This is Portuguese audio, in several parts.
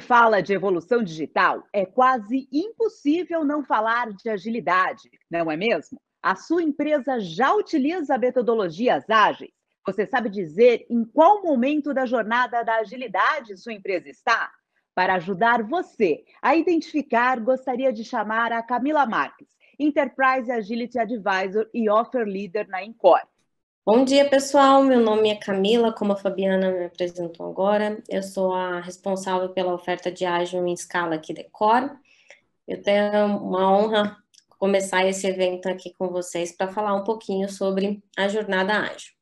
se fala de evolução digital, é quase impossível não falar de agilidade, não é mesmo? A sua empresa já utiliza metodologias ágeis? Você sabe dizer em qual momento da jornada da agilidade sua empresa está? Para ajudar você a identificar, gostaria de chamar a Camila Marques, Enterprise Agility Advisor e Offer Leader na Encore. Bom dia, pessoal. Meu nome é Camila, como a Fabiana me apresentou agora. Eu sou a responsável pela oferta de ágil em escala aqui da Core. Eu tenho uma honra começar esse evento aqui com vocês para falar um pouquinho sobre a jornada ágil.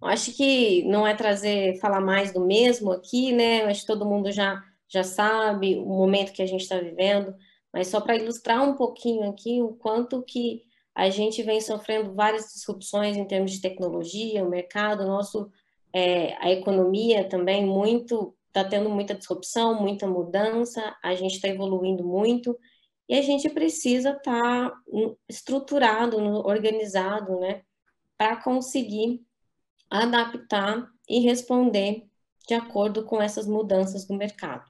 Eu acho que não é trazer, falar mais do mesmo aqui, né? Eu acho que todo mundo já, já sabe o momento que a gente está vivendo, mas só para ilustrar um pouquinho aqui o quanto que a gente vem sofrendo várias disrupções em termos de tecnologia, o mercado, nosso, é, a economia também muito, está tendo muita disrupção, muita mudança, a gente está evoluindo muito e a gente precisa estar tá estruturado, organizado, né, para conseguir adaptar e responder de acordo com essas mudanças do mercado.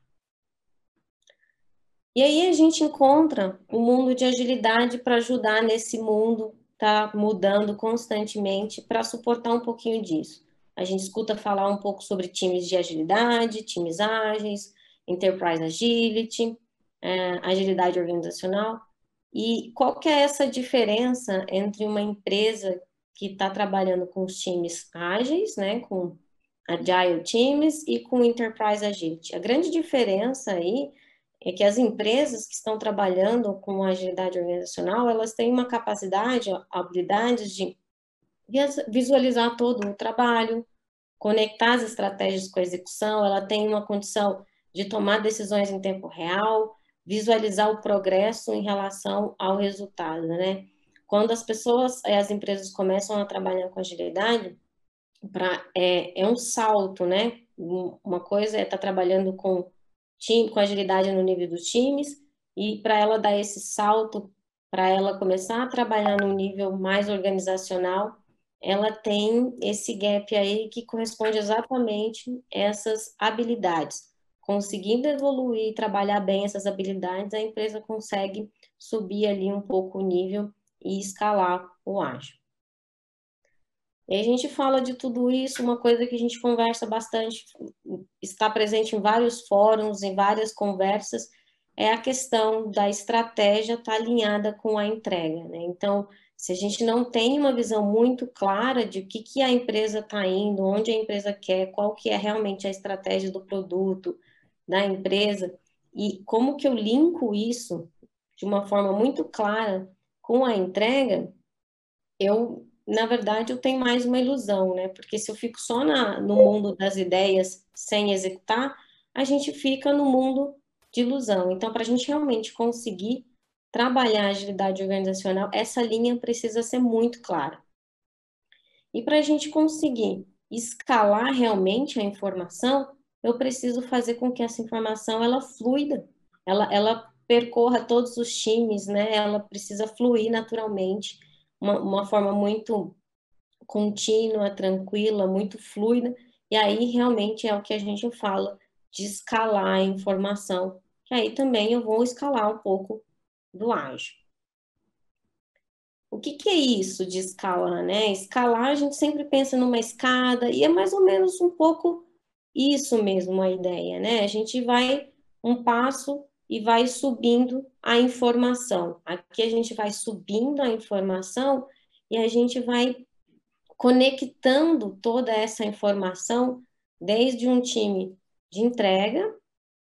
E aí a gente encontra o mundo de agilidade para ajudar nesse mundo tá mudando constantemente para suportar um pouquinho disso. A gente escuta falar um pouco sobre times de agilidade, times ágeis, enterprise agility, é, agilidade organizacional. E qual que é essa diferença entre uma empresa que está trabalhando com os times ágeis, né, com agile teams e com enterprise agility? A grande diferença aí é que as empresas que estão trabalhando com agilidade organizacional, elas têm uma capacidade, habilidades de visualizar todo o trabalho, conectar as estratégias com a execução, ela tem uma condição de tomar decisões em tempo real, visualizar o progresso em relação ao resultado, né? Quando as pessoas, as empresas começam a trabalhar com agilidade, pra, é, é um salto, né? Uma coisa é estar tá trabalhando com time, com agilidade no nível dos times, e para ela dar esse salto, para ela começar a trabalhar no nível mais organizacional, ela tem esse gap aí que corresponde exatamente essas habilidades. Conseguindo evoluir e trabalhar bem essas habilidades, a empresa consegue subir ali um pouco o nível e escalar o ágil. E a gente fala de tudo isso, uma coisa que a gente conversa bastante, está presente em vários fóruns, em várias conversas, é a questão da estratégia estar tá alinhada com a entrega. Né? Então, se a gente não tem uma visão muito clara de o que, que a empresa está indo, onde a empresa quer, qual que é realmente a estratégia do produto da empresa, e como que eu linko isso de uma forma muito clara com a entrega, eu na verdade, eu tenho mais uma ilusão, né? Porque se eu fico só na, no mundo das ideias sem executar, a gente fica no mundo de ilusão. Então, para a gente realmente conseguir trabalhar a agilidade organizacional, essa linha precisa ser muito clara. E para a gente conseguir escalar realmente a informação, eu preciso fazer com que essa informação ela fluida, ela, ela percorra todos os times, né? Ela precisa fluir naturalmente uma, uma forma muito contínua, tranquila, muito fluida, e aí realmente é o que a gente fala de escalar a informação, que aí também eu vou escalar um pouco do ágil. O que, que, é isso de escalar, né? Escalar, a gente sempre pensa numa escada, e é mais ou menos um pouco isso mesmo a ideia, né? A gente vai um passo e vai subindo a informação. Aqui a gente vai subindo a informação e a gente vai conectando toda essa informação desde um time de entrega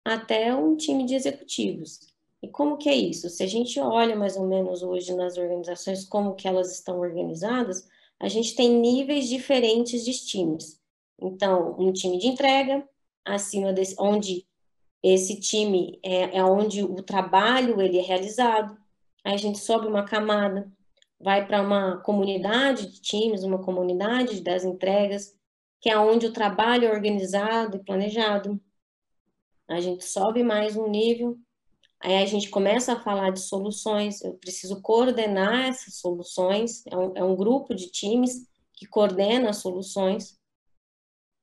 até um time de executivos. E como que é isso? Se a gente olha mais ou menos hoje nas organizações como que elas estão organizadas, a gente tem níveis diferentes de times. Então, um time de entrega, acima desse, onde esse time é, é onde o trabalho ele é realizado. Aí a gente sobe uma camada, vai para uma comunidade de times, uma comunidade das entregas, que é onde o trabalho é organizado e planejado. A gente sobe mais um nível, aí a gente começa a falar de soluções. Eu preciso coordenar essas soluções, é um, é um grupo de times que coordena as soluções.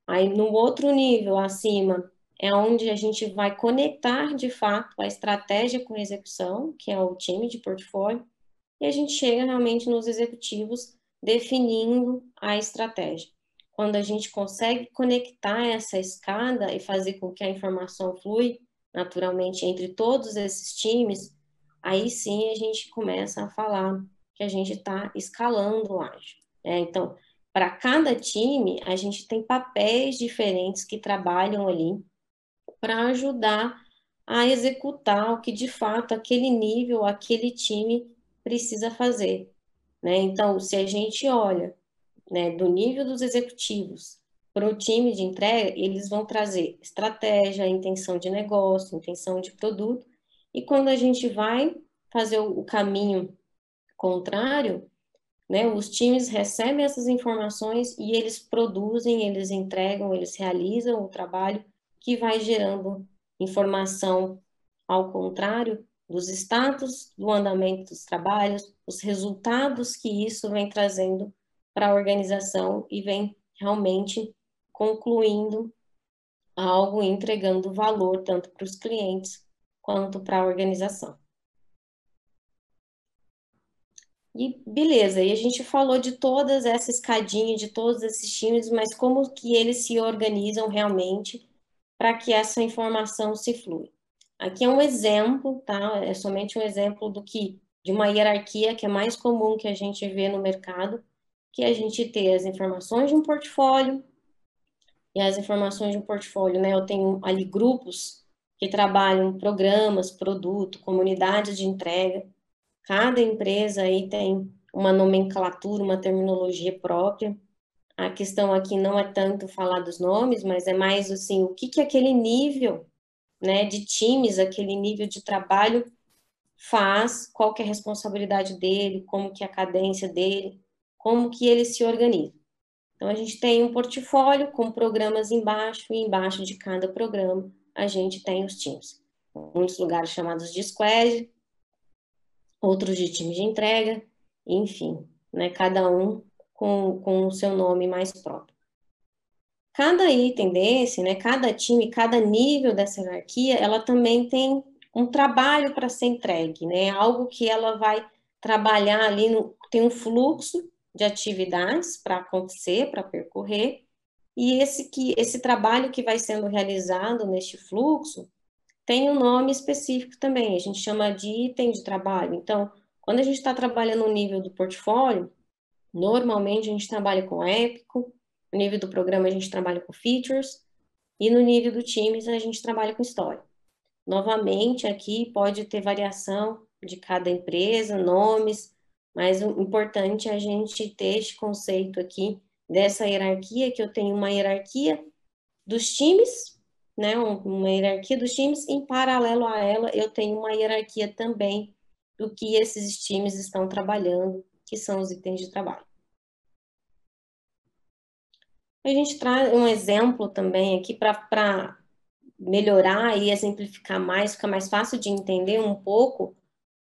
Aí, no outro nível acima, é onde a gente vai conectar de fato a estratégia com a execução, que é o time de portfólio, e a gente chega realmente nos executivos definindo a estratégia. Quando a gente consegue conectar essa escada e fazer com que a informação flui naturalmente entre todos esses times, aí sim a gente começa a falar que a gente está escalando o ágil. Né? Então, para cada time, a gente tem papéis diferentes que trabalham ali para ajudar a executar o que de fato aquele nível, aquele time precisa fazer. Né? Então, se a gente olha né, do nível dos executivos para o time de entrega, eles vão trazer estratégia, intenção de negócio, intenção de produto, e quando a gente vai fazer o, caminho contrário, né, os times recebem essas informações e eles produzem, eles entregam, eles realizam o trabalho que vai gerando informação ao contrário dos status do andamento dos trabalhos, os resultados que isso vem trazendo para a organização e vem realmente concluindo algo, entregando valor tanto para os clientes quanto para a organização. E beleza, e a gente falou de todas essa escadinha, de todos esses times, mas como que eles se organizam realmente para que essa informação se flui? Aqui é um exemplo, tá? É somente um exemplo do que de uma hierarquia que é mais comum que a gente vê no mercado, que a gente tem as informações de um portfólio e as informações de um portfólio, né? Eu tenho ali grupos que trabalham programas, produto, comunidades de entrega. Cada empresa aí tem uma nomenclatura, uma terminologia própria. A questão aqui não é tanto falar dos nomes, mas é mais assim, o que que aquele nível né, de times, aquele nível de trabalho faz, qual que é a responsabilidade dele, como que é a cadência dele, como que ele se organiza. Então, a gente tem um portfólio com programas embaixo, e embaixo de cada programa a gente tem os times. Muitos lugares chamados de squad, outros de time de entrega, enfim, né, cada um com, com o seu nome mais próprio. Cada item desse, né, cada time, cada nível dessa hierarquia, ela também tem um trabalho para ser entregue, né? Algo que ela vai trabalhar ali no tem um fluxo de atividades para acontecer, para percorrer, e esse que esse trabalho que vai sendo realizado neste fluxo tem um nome específico também, a gente chama de item de trabalho. Então, quando a gente está trabalhando no nível do portfólio, normalmente a gente trabalha com épico, no nível do programa, a gente trabalha com features. E no nível do times, a gente trabalha com história. Novamente, aqui pode ter variação de cada empresa, nomes, mas o importante é a gente ter este conceito aqui dessa hierarquia, que eu tenho uma hierarquia dos times, né, uma hierarquia dos times, em paralelo a ela, eu tenho uma hierarquia também do que esses times estão trabalhando, que são os itens de trabalho. A gente traz um exemplo também aqui para melhorar e exemplificar mais, fica mais fácil de entender um pouco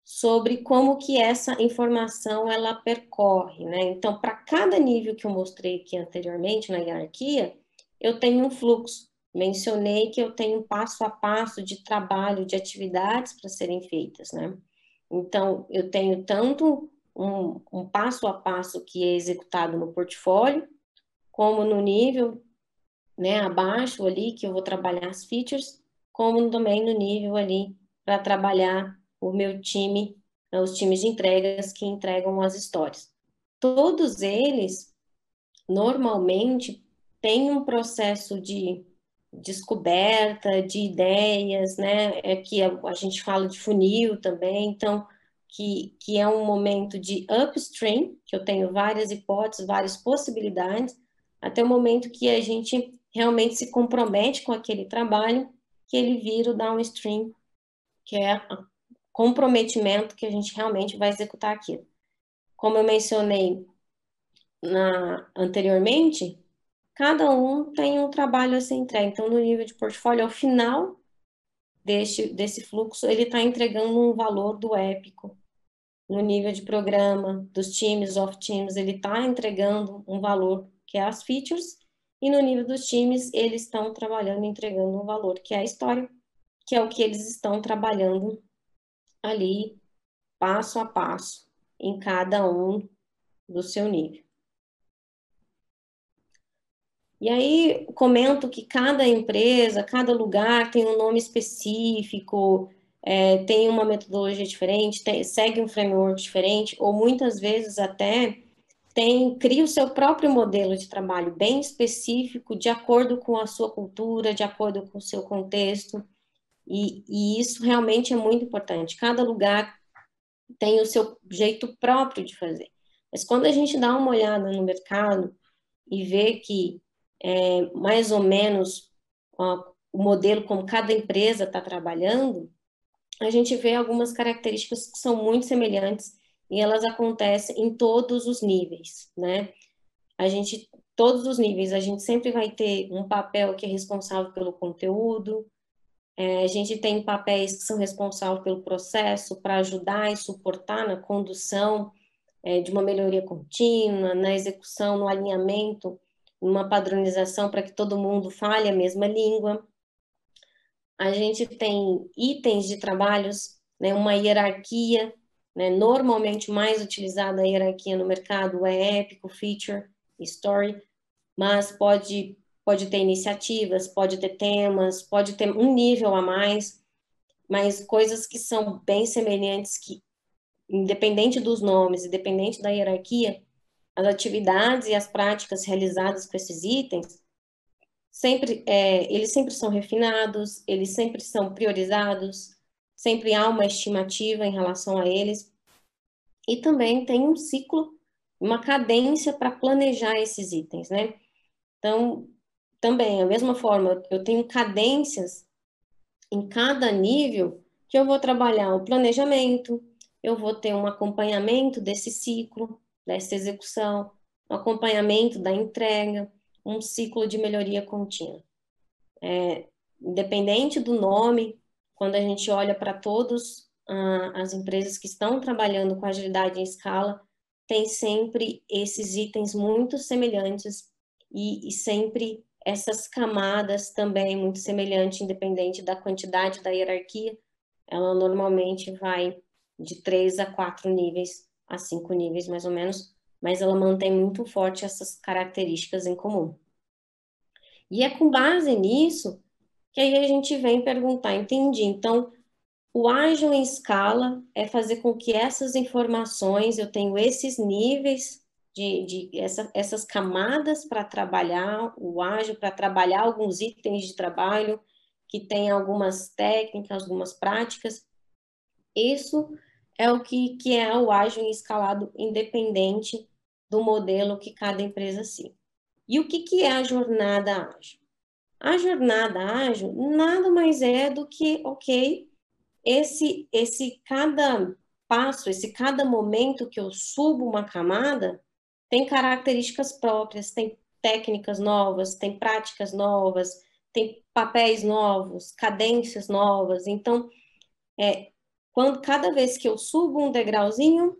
sobre como que essa informação ela percorre, né? Então, para cada nível que eu mostrei aqui anteriormente na hierarquia, eu tenho um fluxo. Mencionei que eu tenho passo a passo de trabalho, de atividades para serem feitas, né? Então, eu tenho tanto um, um passo a passo que é executado no portfólio, como no nível né, abaixo ali, que eu vou trabalhar as features, como também no nível ali para trabalhar o meu time, né, os times de entregas que entregam as histórias. Todos eles, normalmente, têm um processo de descoberta de ideias, né? É que a, a gente fala de funil também, então que, que é um momento de upstream, que eu tenho várias hipóteses, várias possibilidades, até o momento que a gente realmente se compromete com aquele trabalho, que ele vira o downstream, que é o comprometimento que a gente realmente vai executar aquilo. Como eu mencionei na, anteriormente, cada um tem um trabalho a ser entregue. Então, no nível de portfólio, ao final desse, desse fluxo, ele está entregando um valor do épico. No nível de programa, dos times, off teams, ele está entregando um valor que é as features, E no nível dos times, eles estão trabalhando, entregando um valor, que é a história, que é o que eles estão trabalhando ali, passo a passo, em cada um do seu nível. E aí comento que cada empresa, cada lugar tem um nome específico, é, tem uma metodologia diferente, tem, segue um framework diferente, ou muitas vezes até tem cria o seu próprio modelo de trabalho bem específico, de acordo com a sua cultura, de acordo com o seu contexto, e, e isso realmente é muito importante. Cada lugar tem o seu jeito próprio de fazer. Mas quando a gente dá uma olhada no mercado e vê que é, mais ou menos ó, o modelo como cada empresa está trabalhando, a gente vê algumas características que são muito semelhantes e elas acontecem em todos os níveis, né? A gente, todos os níveis, a gente sempre vai ter um papel que é responsável pelo conteúdo, é, a gente tem papéis que são responsáveis pelo processo para ajudar e suportar na condução é, de uma melhoria contínua, na execução, no alinhamento, numa padronização para que todo mundo fale a mesma língua. A gente tem itens de trabalhos, né, uma hierarquia né? Normalmente, mais utilizada a hierarquia no mercado é épico, feature, story, mas pode, pode ter iniciativas, pode ter temas, pode ter um nível a mais, mas coisas que são bem semelhantes, que, independente dos nomes, independente da hierarquia, as atividades e as práticas realizadas com esses itens, sempre, é, eles sempre são refinados, eles sempre são priorizados, sempre há uma estimativa em relação a eles. E também tem um ciclo, uma cadência para planejar esses itens, né? Então, também, da mesma forma, eu tenho cadências em cada nível que eu vou trabalhar o planejamento, eu vou ter um acompanhamento desse ciclo, dessa execução, um acompanhamento da entrega, um ciclo de melhoria contínua. É, independente do nome, quando a gente olha para todos uh, as empresas que estão trabalhando com agilidade em escala, tem sempre esses itens muito semelhantes e, e sempre essas camadas também muito semelhantes, independente da quantidade da hierarquia, ela normalmente vai de três a quatro níveis, a cinco níveis mais ou menos, mas ela mantém muito forte essas características em comum. E é com base nisso que aí a gente vem perguntar, entendi, então, o ágil em escala é fazer com que essas informações, eu tenho esses níveis de, de essa, essas camadas para trabalhar, o ágil para trabalhar alguns itens de trabalho, que tem algumas técnicas, algumas práticas. Isso é o que, que é o ágil escalado independente do modelo que cada empresa siga. E o que, que é a jornada ágil? A jornada ágil nada mais é do que, ok, esse, esse cada passo, esse cada momento que eu subo uma camada, tem características próprias, tem técnicas novas, tem práticas novas, tem papéis novos, cadências novas. Então, é, quando cada vez que eu subo um degrauzinho,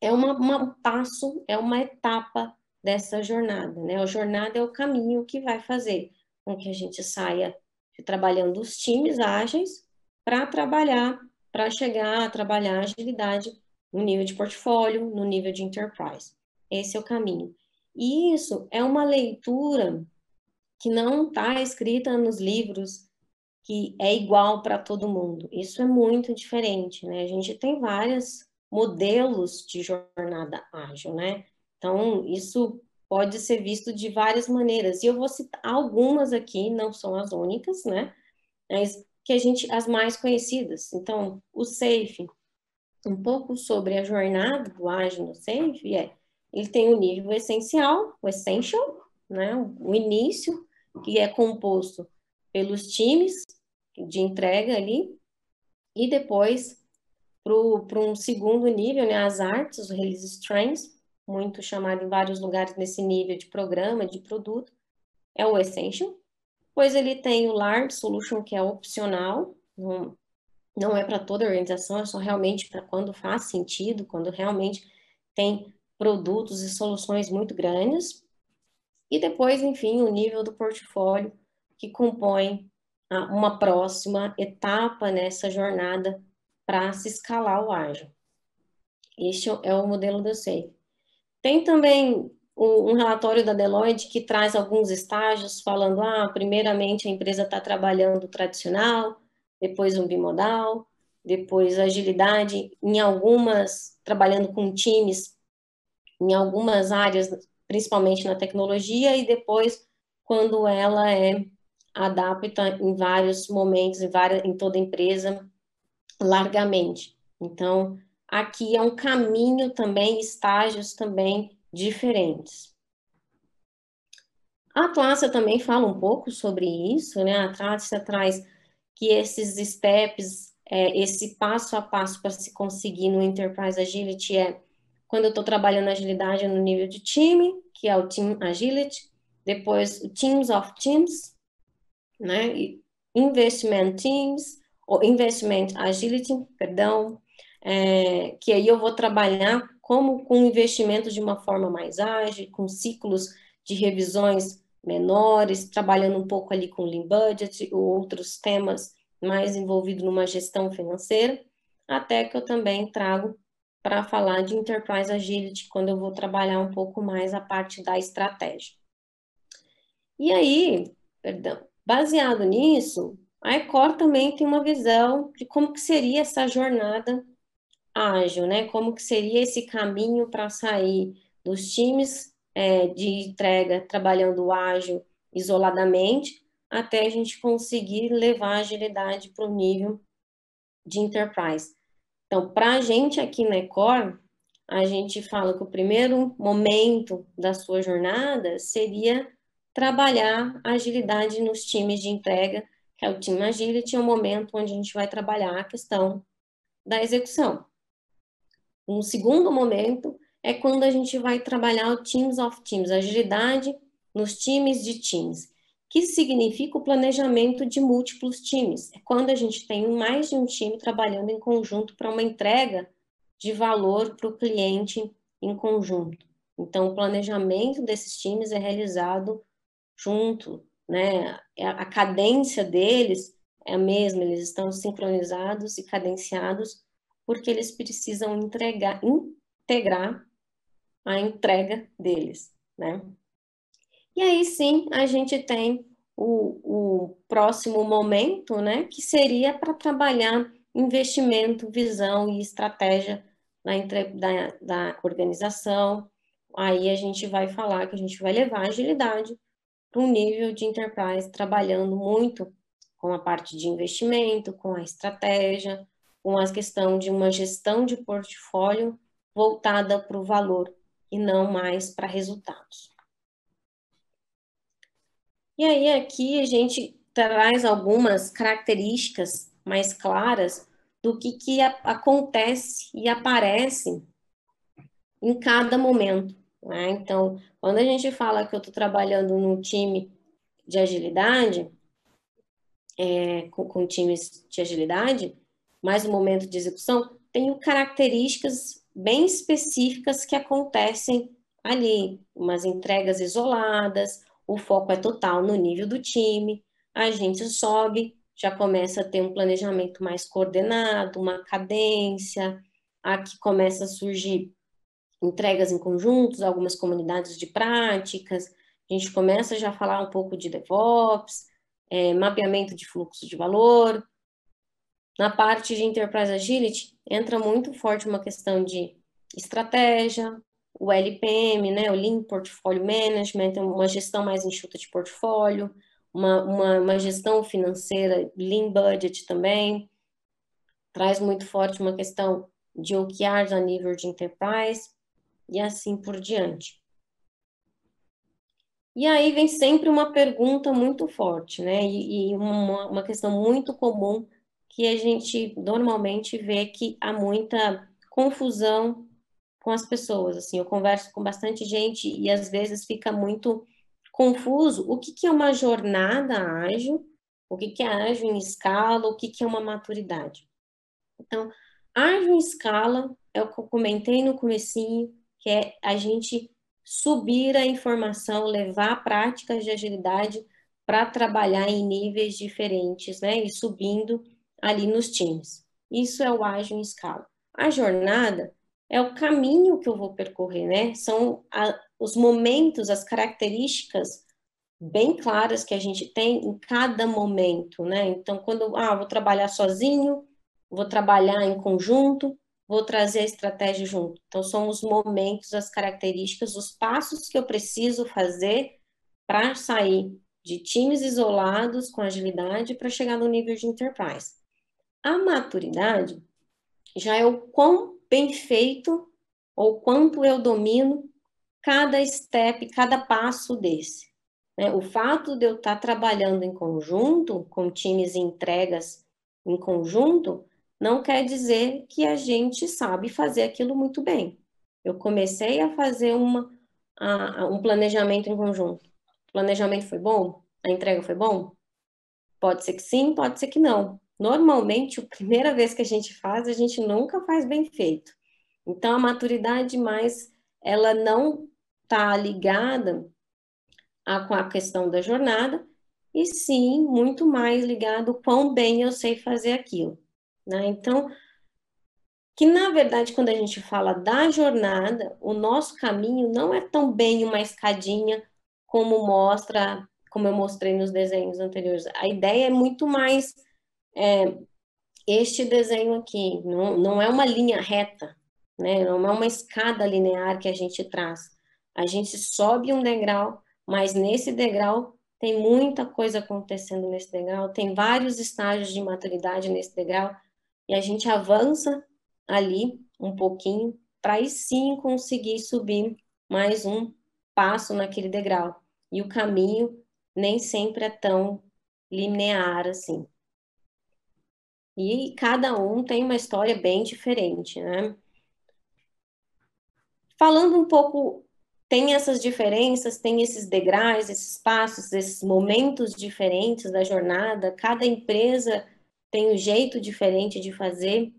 é um passo, é uma etapa dessa jornada, né? A jornada é o caminho que vai fazer com que a gente saia trabalhando os times ágeis para trabalhar, para chegar a trabalhar a agilidade no nível de portfólio, no nível de enterprise. Esse é o caminho. E isso é uma leitura que não está escrita nos livros que é igual para todo mundo. Isso é muito diferente, né? A gente tem vários modelos de jornada ágil, né? Então, isso pode ser visto de várias maneiras. E eu vou citar algumas aqui, não são as únicas, né? Mas que a gente, as mais conhecidas. Então, o SAFE, um pouco sobre a jornada do ágil no SAFE é, ele tem o nível essencial, o essential, né? O início, que é composto pelos times de entrega ali, e depois para um segundo nível, né, as artes, os release strengths, muito chamado em vários lugares nesse nível de programa, de produto, é o Essential. Pois ele tem o Large Solution, que é opcional, não, não é para toda a organização, é só realmente para quando faz sentido, quando realmente tem produtos e soluções muito grandes. E depois, enfim, o nível do portfólio que compõe uma próxima etapa nessa jornada para se escalar o ágil. Este é o modelo do SAFE. Tem também um relatório da Deloitte que traz alguns estágios, falando, ah, primeiramente a empresa está trabalhando tradicional, depois um bimodal, depois agilidade, em algumas, trabalhando com times, em algumas áreas, principalmente na tecnologia, e depois, quando ela é adapta em vários momentos, em, várias, em toda empresa, largamente. Então, aqui é um caminho também, estágios também diferentes. A Atlásia também fala um pouco sobre isso, né? A Atlásia traz que esses steps, é, esse passo a passo para se conseguir no Enterprise Agility é quando eu estou trabalhando agilidade no nível de time, que é o Team Agility, depois o Teams of Teams, né? Investment Teams, ou Investment Agility, perdão, é, que aí eu vou trabalhar como com investimento de uma forma mais ágil, com ciclos de revisões menores, trabalhando um pouco ali com Lean Budget ou outros temas mais envolvidos numa gestão financeira, até que eu também trago para falar de Enterprise Agility, quando eu vou trabalhar um pouco mais a parte da estratégia. E aí, perdão, baseado nisso, a Ecor também tem uma visão de como que seria essa jornada ágil, né? Como que seria esse caminho para sair dos times é, de entrega trabalhando ágil isoladamente, até a gente conseguir levar a agilidade para o nível de enterprise. Então, para a gente aqui na Ecor, a gente fala que o primeiro momento da sua jornada seria trabalhar agilidade nos times de entrega, que é o Team Agility, é o momento onde a gente vai trabalhar a questão da execução. Um segundo momento é quando a gente vai trabalhar o Teams of Teams, agilidade nos times de times, que significa o planejamento de múltiplos times. É quando a gente tem mais de um time trabalhando em conjunto para uma entrega de valor para o cliente em conjunto. Então, o planejamento desses times é realizado junto, né? É a cadência deles é a mesma, eles estão sincronizados e cadenciados porque eles precisam entregar, integrar a entrega deles, né? E aí sim a gente tem o, o próximo momento, né? Que seria para trabalhar investimento, visão e estratégia da, da, da organização. Aí a gente vai falar que a gente vai levar agilidade para um nível de enterprise trabalhando muito com a parte de investimento, com a estratégia, com a questão de uma gestão de portfólio voltada para o valor e não mais para resultados. E aí aqui a gente traz algumas características mais claras do que, que acontece e aparece em cada momento. Né? Então, quando a gente fala que eu estou trabalhando num time de agilidade, é, com, com times de agilidade, mais o momento de execução, tem características bem específicas que acontecem ali, umas entregas isoladas, o foco é total no nível do time, a gente sobe, já começa a ter um planejamento mais coordenado, uma cadência, aqui começa a surgir entregas em conjuntos, algumas comunidades de práticas, a gente começa já a falar um pouco de DevOps, é, mapeamento de fluxo de valor, na parte de Enterprise Agility, entra muito forte uma questão de estratégia, o LPM, né, o Lean Portfolio Management, uma gestão mais enxuta de portfólio, uma, uma, uma gestão financeira, Lean Budget também, traz muito forte uma questão de OKRs a nível de enterprise e assim por diante. E aí vem sempre uma pergunta muito forte, né? E, e uma, uma questão muito comum que a gente normalmente vê que há muita confusão com as pessoas. Assim, eu converso com bastante gente e às vezes fica muito confuso o que, que é uma jornada ágil, o que, que é ágil em escala, o que, que é uma maturidade. Então, ágil em escala é o que eu comentei no comecinho, que é a gente subir a informação, levar práticas de agilidade para trabalhar em níveis diferentes, né? E subindo ali nos times. Isso é o ágil em escala. A jornada é o caminho que eu vou percorrer, né? São a, os momentos, as características bem claras que a gente tem em cada momento, né? Então, quando ah, vou trabalhar sozinho, vou trabalhar em conjunto, vou trazer a estratégia junto. Então, são os momentos, as características, os passos que eu preciso fazer para sair de times isolados com agilidade para chegar no nível de enterprise. A maturidade já é o quão bem feito ou quanto eu domino cada step, cada passo desse. Né? O fato de eu estar trabalhando em conjunto, com times e entregas em conjunto, não quer dizer que a gente sabe fazer aquilo muito bem. Eu comecei a fazer uma, a, um planejamento em conjunto. O planejamento foi bom? A entrega foi bom? Pode ser que sim, pode ser que não. Normalmente, a primeira vez que a gente faz, a gente nunca faz bem feito. Então, a maturidade mais, ela não está ligada a, com a questão da jornada, e sim muito mais ligado quão bem eu sei fazer aquilo. Né? Então, que na verdade, quando a gente fala da jornada, o nosso caminho não é tão bem uma escadinha como mostra, como eu mostrei nos desenhos anteriores. A ideia é muito mais é, este desenho aqui, não, não é uma linha reta, né? não é uma escada linear que a gente traz. A gente sobe um degrau mas nesse degrau tem muita coisa acontecendo nesse degrau, tem vários estágios de maturidade nesse degrau, e a gente avança ali um pouquinho para aí sim conseguir subir mais um passo naquele degrau. E o caminho nem sempre é tão linear assim. E cada um tem uma história bem diferente, né? Falando um pouco tem essas diferenças, tem esses degraus, esses passos, esses momentos diferentes da jornada, cada empresa tem um jeito diferente de fazer,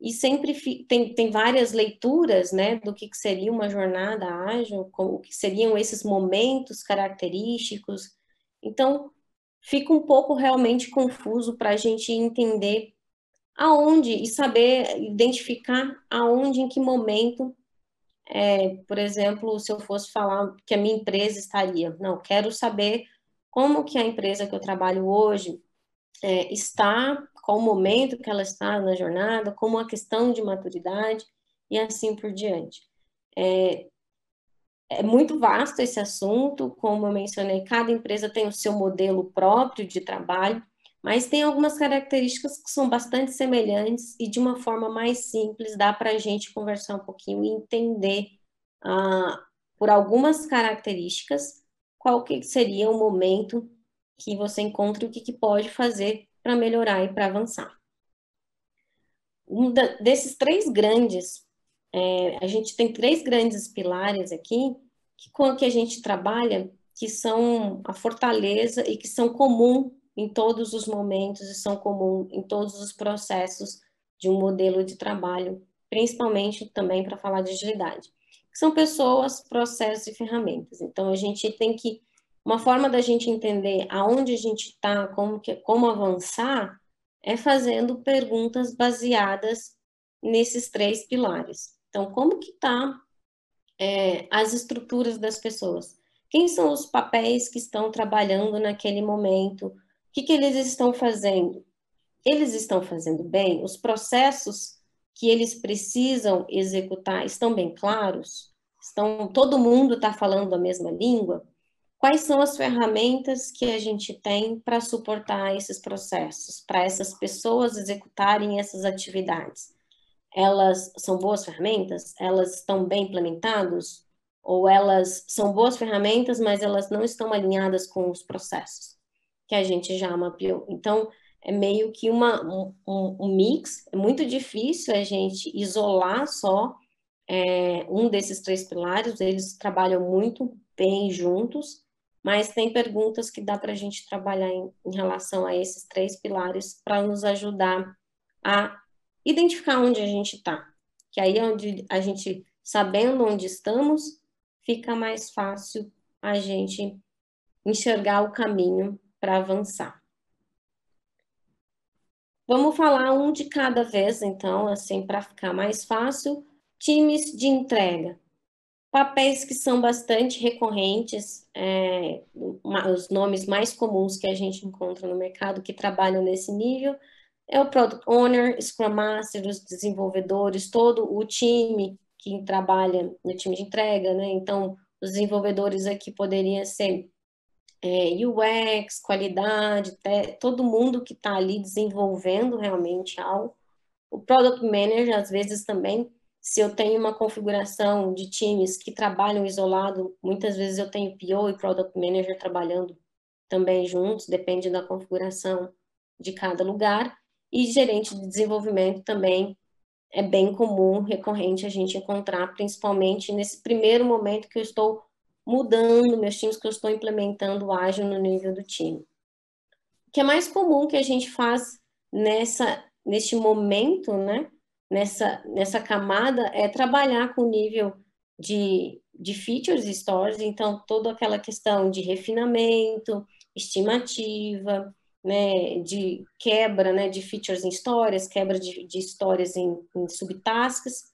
e sempre tem, tem várias leituras, né, do que seria uma jornada ágil, o que seriam esses momentos característicos, então fica um pouco realmente confuso para a gente entender aonde e saber identificar aonde, em que momento é, por exemplo, se eu fosse falar que a minha empresa estaria, não, quero saber como que a empresa que eu trabalho hoje é, está, qual o momento que ela está na jornada, como a questão de maturidade e assim por diante. É, é muito vasto esse assunto, como eu mencionei, cada empresa tem o seu modelo próprio de trabalho, mas tem algumas características que são bastante semelhantes e de uma forma mais simples dá para a gente conversar um pouquinho e entender ah, por algumas características qual que seria o momento que você encontra e o que, que pode fazer para melhorar e para avançar. Um da, desses três grandes, é, a gente tem três grandes pilares aqui que com que a gente trabalha que são a fortaleza e que são comum em todos os momentos e são comuns em todos os processos de um modelo de trabalho, principalmente também para falar de agilidade. São pessoas, processos e ferramentas. Então, a gente tem que, uma forma da gente entender aonde a gente está, como, que, como avançar, é fazendo perguntas baseadas nesses três pilares. Então, como que está é, as estruturas das pessoas? Quem são os papéis que estão trabalhando naquele momento? que, que eles estão fazendo? Eles estão fazendo bem? Os processos que eles precisam executar estão bem claros? Estão, todo mundo está falando a mesma língua? Quais são as ferramentas que a gente tem para suportar esses processos, para essas pessoas executarem essas atividades? Elas são boas ferramentas? Elas estão bem implementadas? Ou elas são boas ferramentas, mas elas não estão alinhadas com os processos? que a gente já mapeou. Então, é meio que uma, um, um mix, é muito difícil a gente isolar só é, um desses três pilares, eles trabalham muito bem juntos, mas tem perguntas que dá para a gente trabalhar em, em relação a esses três pilares para nos ajudar a identificar onde a gente está. Que aí é onde a gente, sabendo onde estamos, fica mais fácil a gente enxergar o caminho para avançar. Vamos falar um de cada vez, então, assim, para ficar mais fácil. Times de entrega. Papéis que são bastante recorrentes, é, os nomes mais comuns que a gente encontra no mercado que trabalham nesse nível é o Product Owner, Scrum Master, os desenvolvedores, todo o time que trabalha no time de entrega, né? Então, os desenvolvedores aqui poderiam ser é, UX, qualidade, todo mundo que está ali desenvolvendo realmente algo. O Product Manager, às vezes também, se eu tenho uma configuração de times que trabalham isolado, muitas vezes eu tenho PO e Product Manager trabalhando também juntos, depende da configuração de cada lugar. E gerente de desenvolvimento também é bem comum, recorrente a gente encontrar, principalmente nesse primeiro momento que eu estou mudando meus times, que eu estou implementando ágil no nível do time. O que é mais comum que a gente faz nessa, neste momento, né? Nessa, nessa camada é trabalhar com o nível de, de features stores, então toda aquela questão de refinamento, estimativa, né, de quebra né, de features em histórias, quebra de, de histórias em, em subtasks,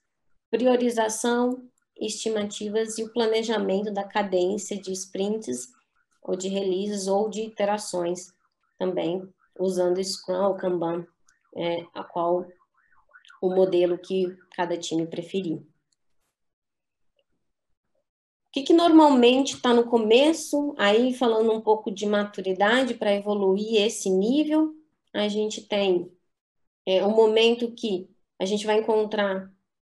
priorização, estimativas e o planejamento da cadência de sprints ou de releases ou de iterações também, usando Scrum ou Kanban, é, a qual o modelo que cada time preferir. O que, que normalmente está no começo, aí falando um pouco de maturidade para evoluir esse nível, a gente tem é, um momento que a gente vai encontrar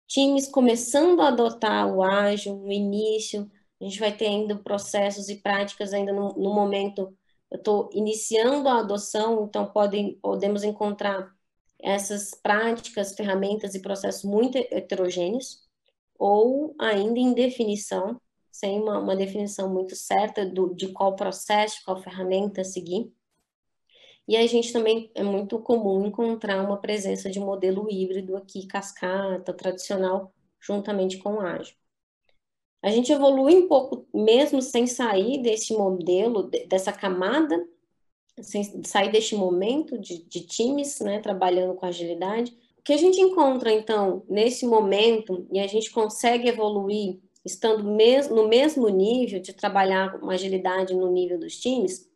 times começando a adotar o ágil no início, a gente vai ter ainda processos e práticas ainda no, no momento, eu estou iniciando a adoção, então podem, podemos encontrar essas práticas, ferramentas e processos muito heterogêneos, ou ainda em definição, sem uma, uma definição muito certa do, de qual processo, qual ferramenta seguir. E a gente também é muito comum encontrar uma presença de modelo híbrido aqui, cascata, tradicional, juntamente com o ágil. A gente evolui um pouco, mesmo sem sair desse modelo, dessa camada, sem sair deste momento de, de times, né, trabalhando com agilidade. O que a gente encontra, então, nesse momento, e a gente consegue evoluir estando mes no mesmo nível de trabalhar uma agilidade no nível dos times,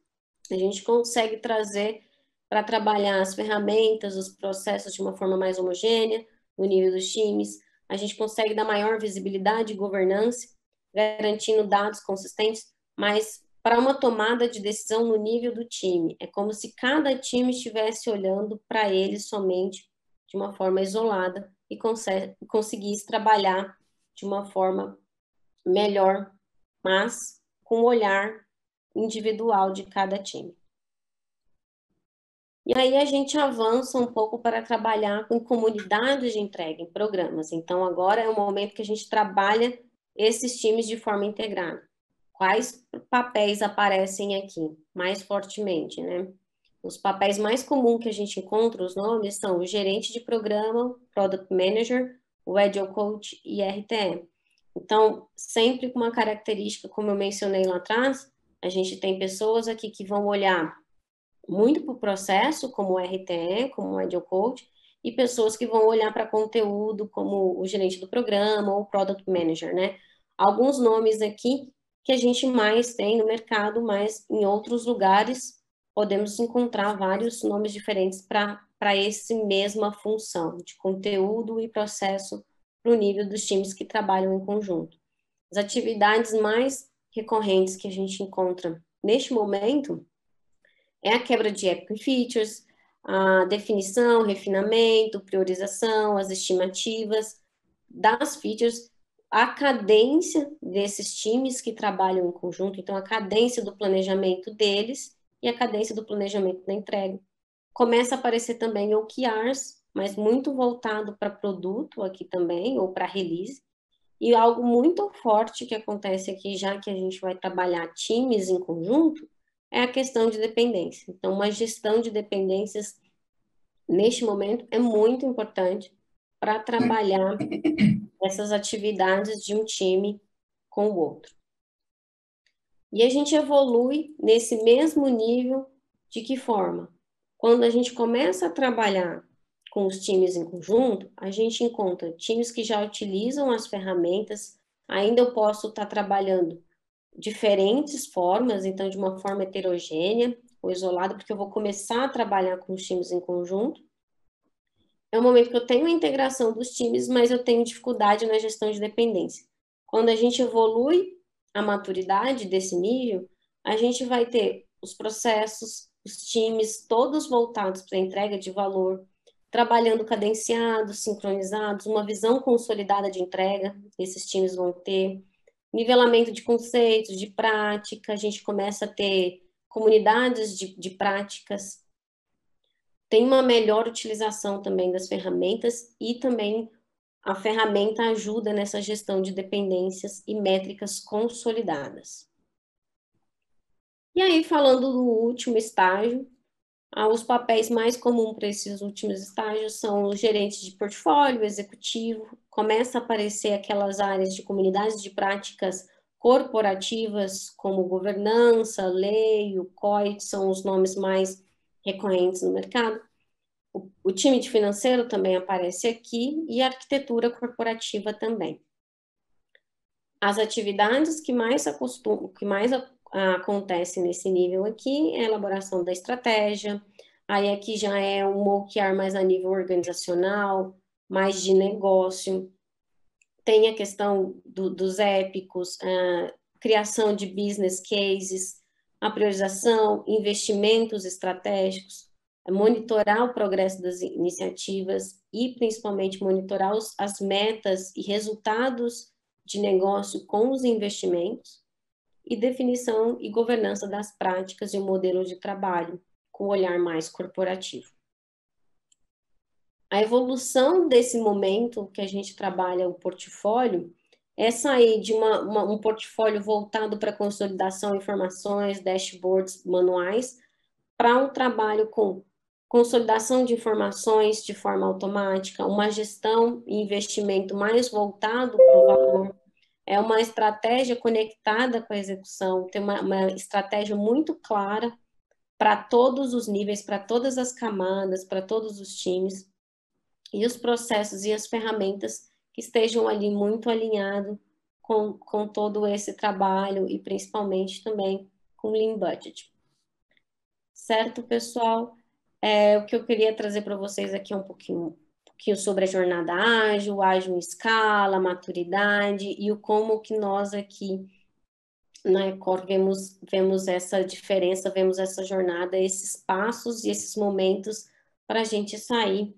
a gente consegue trazer para trabalhar as ferramentas, os processos de uma forma mais homogênea no nível dos times. A gente consegue dar maior visibilidade e governança, garantindo dados consistentes, mas para uma tomada de decisão no nível do time. É como se cada time estivesse olhando para ele somente de uma forma isolada e conseguisse trabalhar de uma forma melhor, mas com o olhar individual de cada time. E aí a gente avança um pouco para trabalhar com comunidades de entrega em programas. Então agora é o momento que a gente trabalha esses times de forma integrada. Quais papéis aparecem aqui mais fortemente, né? Os papéis mais comuns que a gente encontra, os nomes, são o gerente de programa, Product Manager, o Agile Coach e RTE. Então, sempre com uma característica, como eu mencionei lá atrás, a gente tem pessoas aqui que vão olhar muito para o processo, como o RTE, como o Agile Coach, e pessoas que vão olhar para conteúdo, como o gerente do programa ou o Product Manager, né? Alguns nomes aqui que a gente mais tem no mercado, mas em outros lugares podemos encontrar vários nomes diferentes para essa mesma função de conteúdo e processo para o nível dos times que trabalham em conjunto. As atividades mais recorrentes que a gente encontra neste momento é a quebra de epic features, a definição, refinamento, priorização, as estimativas das features, a cadência desses times que trabalham em conjunto, então a cadência do planejamento deles e a cadência do planejamento da entrega. Começa a aparecer também OKRs, mas muito voltado para produto aqui também, ou para release. E algo muito forte que acontece aqui, já que a gente vai trabalhar times em conjunto, é a questão de dependência. Então, uma gestão de dependências, neste momento, é muito importante para trabalhar essas atividades de um time com o outro. E a gente evolui nesse mesmo nível de que forma? Quando a gente começa a trabalhar com os times em conjunto, a gente encontra times que já utilizam as ferramentas, ainda eu posso estar trabalhando diferentes formas, então de uma forma heterogênea ou isolada, porque eu vou começar a trabalhar com os times em conjunto. É um momento que eu tenho a integração dos times, mas eu tenho dificuldade na gestão de dependência. Quando a gente evolui a maturidade desse nível, a gente vai ter os processos, os times todos voltados para a entrega de valor, trabalhando cadenciados, sincronizados, uma visão consolidada de entrega, esses times vão ter, nivelamento de conceitos, de prática, a gente começa a ter comunidades de, de práticas, tem uma melhor utilização também das ferramentas e também a ferramenta ajuda nessa gestão de dependências e métricas consolidadas. E aí, falando do último estágio, ah, os papéis mais comuns para esses últimos estágios são os gerentes de portfólio, executivo, começa a aparecer aquelas áreas de comunidades de práticas corporativas, como governança, lei, o COI, são os nomes mais recorrentes no mercado. O, o time de financeiro também aparece aqui e a arquitetura corporativa também. As atividades que mais, acostum, que mais acontece nesse nível aqui é a elaboração da estratégia, aí aqui já é um OKR mais a nível organizacional, mais de negócio, tem a questão do, dos épicos, a criação de business cases, a priorização, investimentos estratégicos, monitorar o progresso das iniciativas e principalmente monitorar os, as metas e resultados de negócio com os investimentos, e definição e governança das práticas e o modelo de trabalho, com um olhar mais corporativo. A evolução desse momento que a gente trabalha o portfólio é sair de uma, uma, um portfólio voltado para consolidação, informações, dashboards, manuais, para um trabalho com consolidação de informações de forma automática, uma gestão e investimento mais voltado para o valor, é uma estratégia conectada com a execução, tem uma, uma estratégia muito clara para todos os níveis, para todas as camadas, para todos os times, e os processos e as ferramentas que estejam ali muito alinhados com, com todo esse trabalho e principalmente também com Lean Budget. Certo, pessoal? É, o que eu queria trazer para vocês aqui é um pouquinho pouquinho sobre a jornada ágil, ágil em escala, maturidade e o como que nós aqui na Ecor vemos, vemos essa diferença, vemos essa jornada, esses passos e esses momentos para a gente sair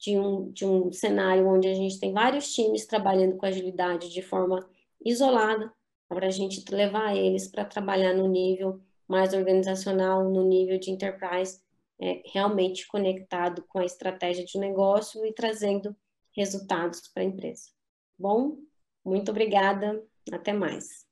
de um, de um cenário onde a gente tem vários times trabalhando com agilidade de forma isolada, para a gente levar eles para trabalhar no nível mais organizacional, no nível de enterprise, é, realmente conectado com a estratégia de negócio e trazendo resultados para a empresa. Bom, muito obrigada, até mais.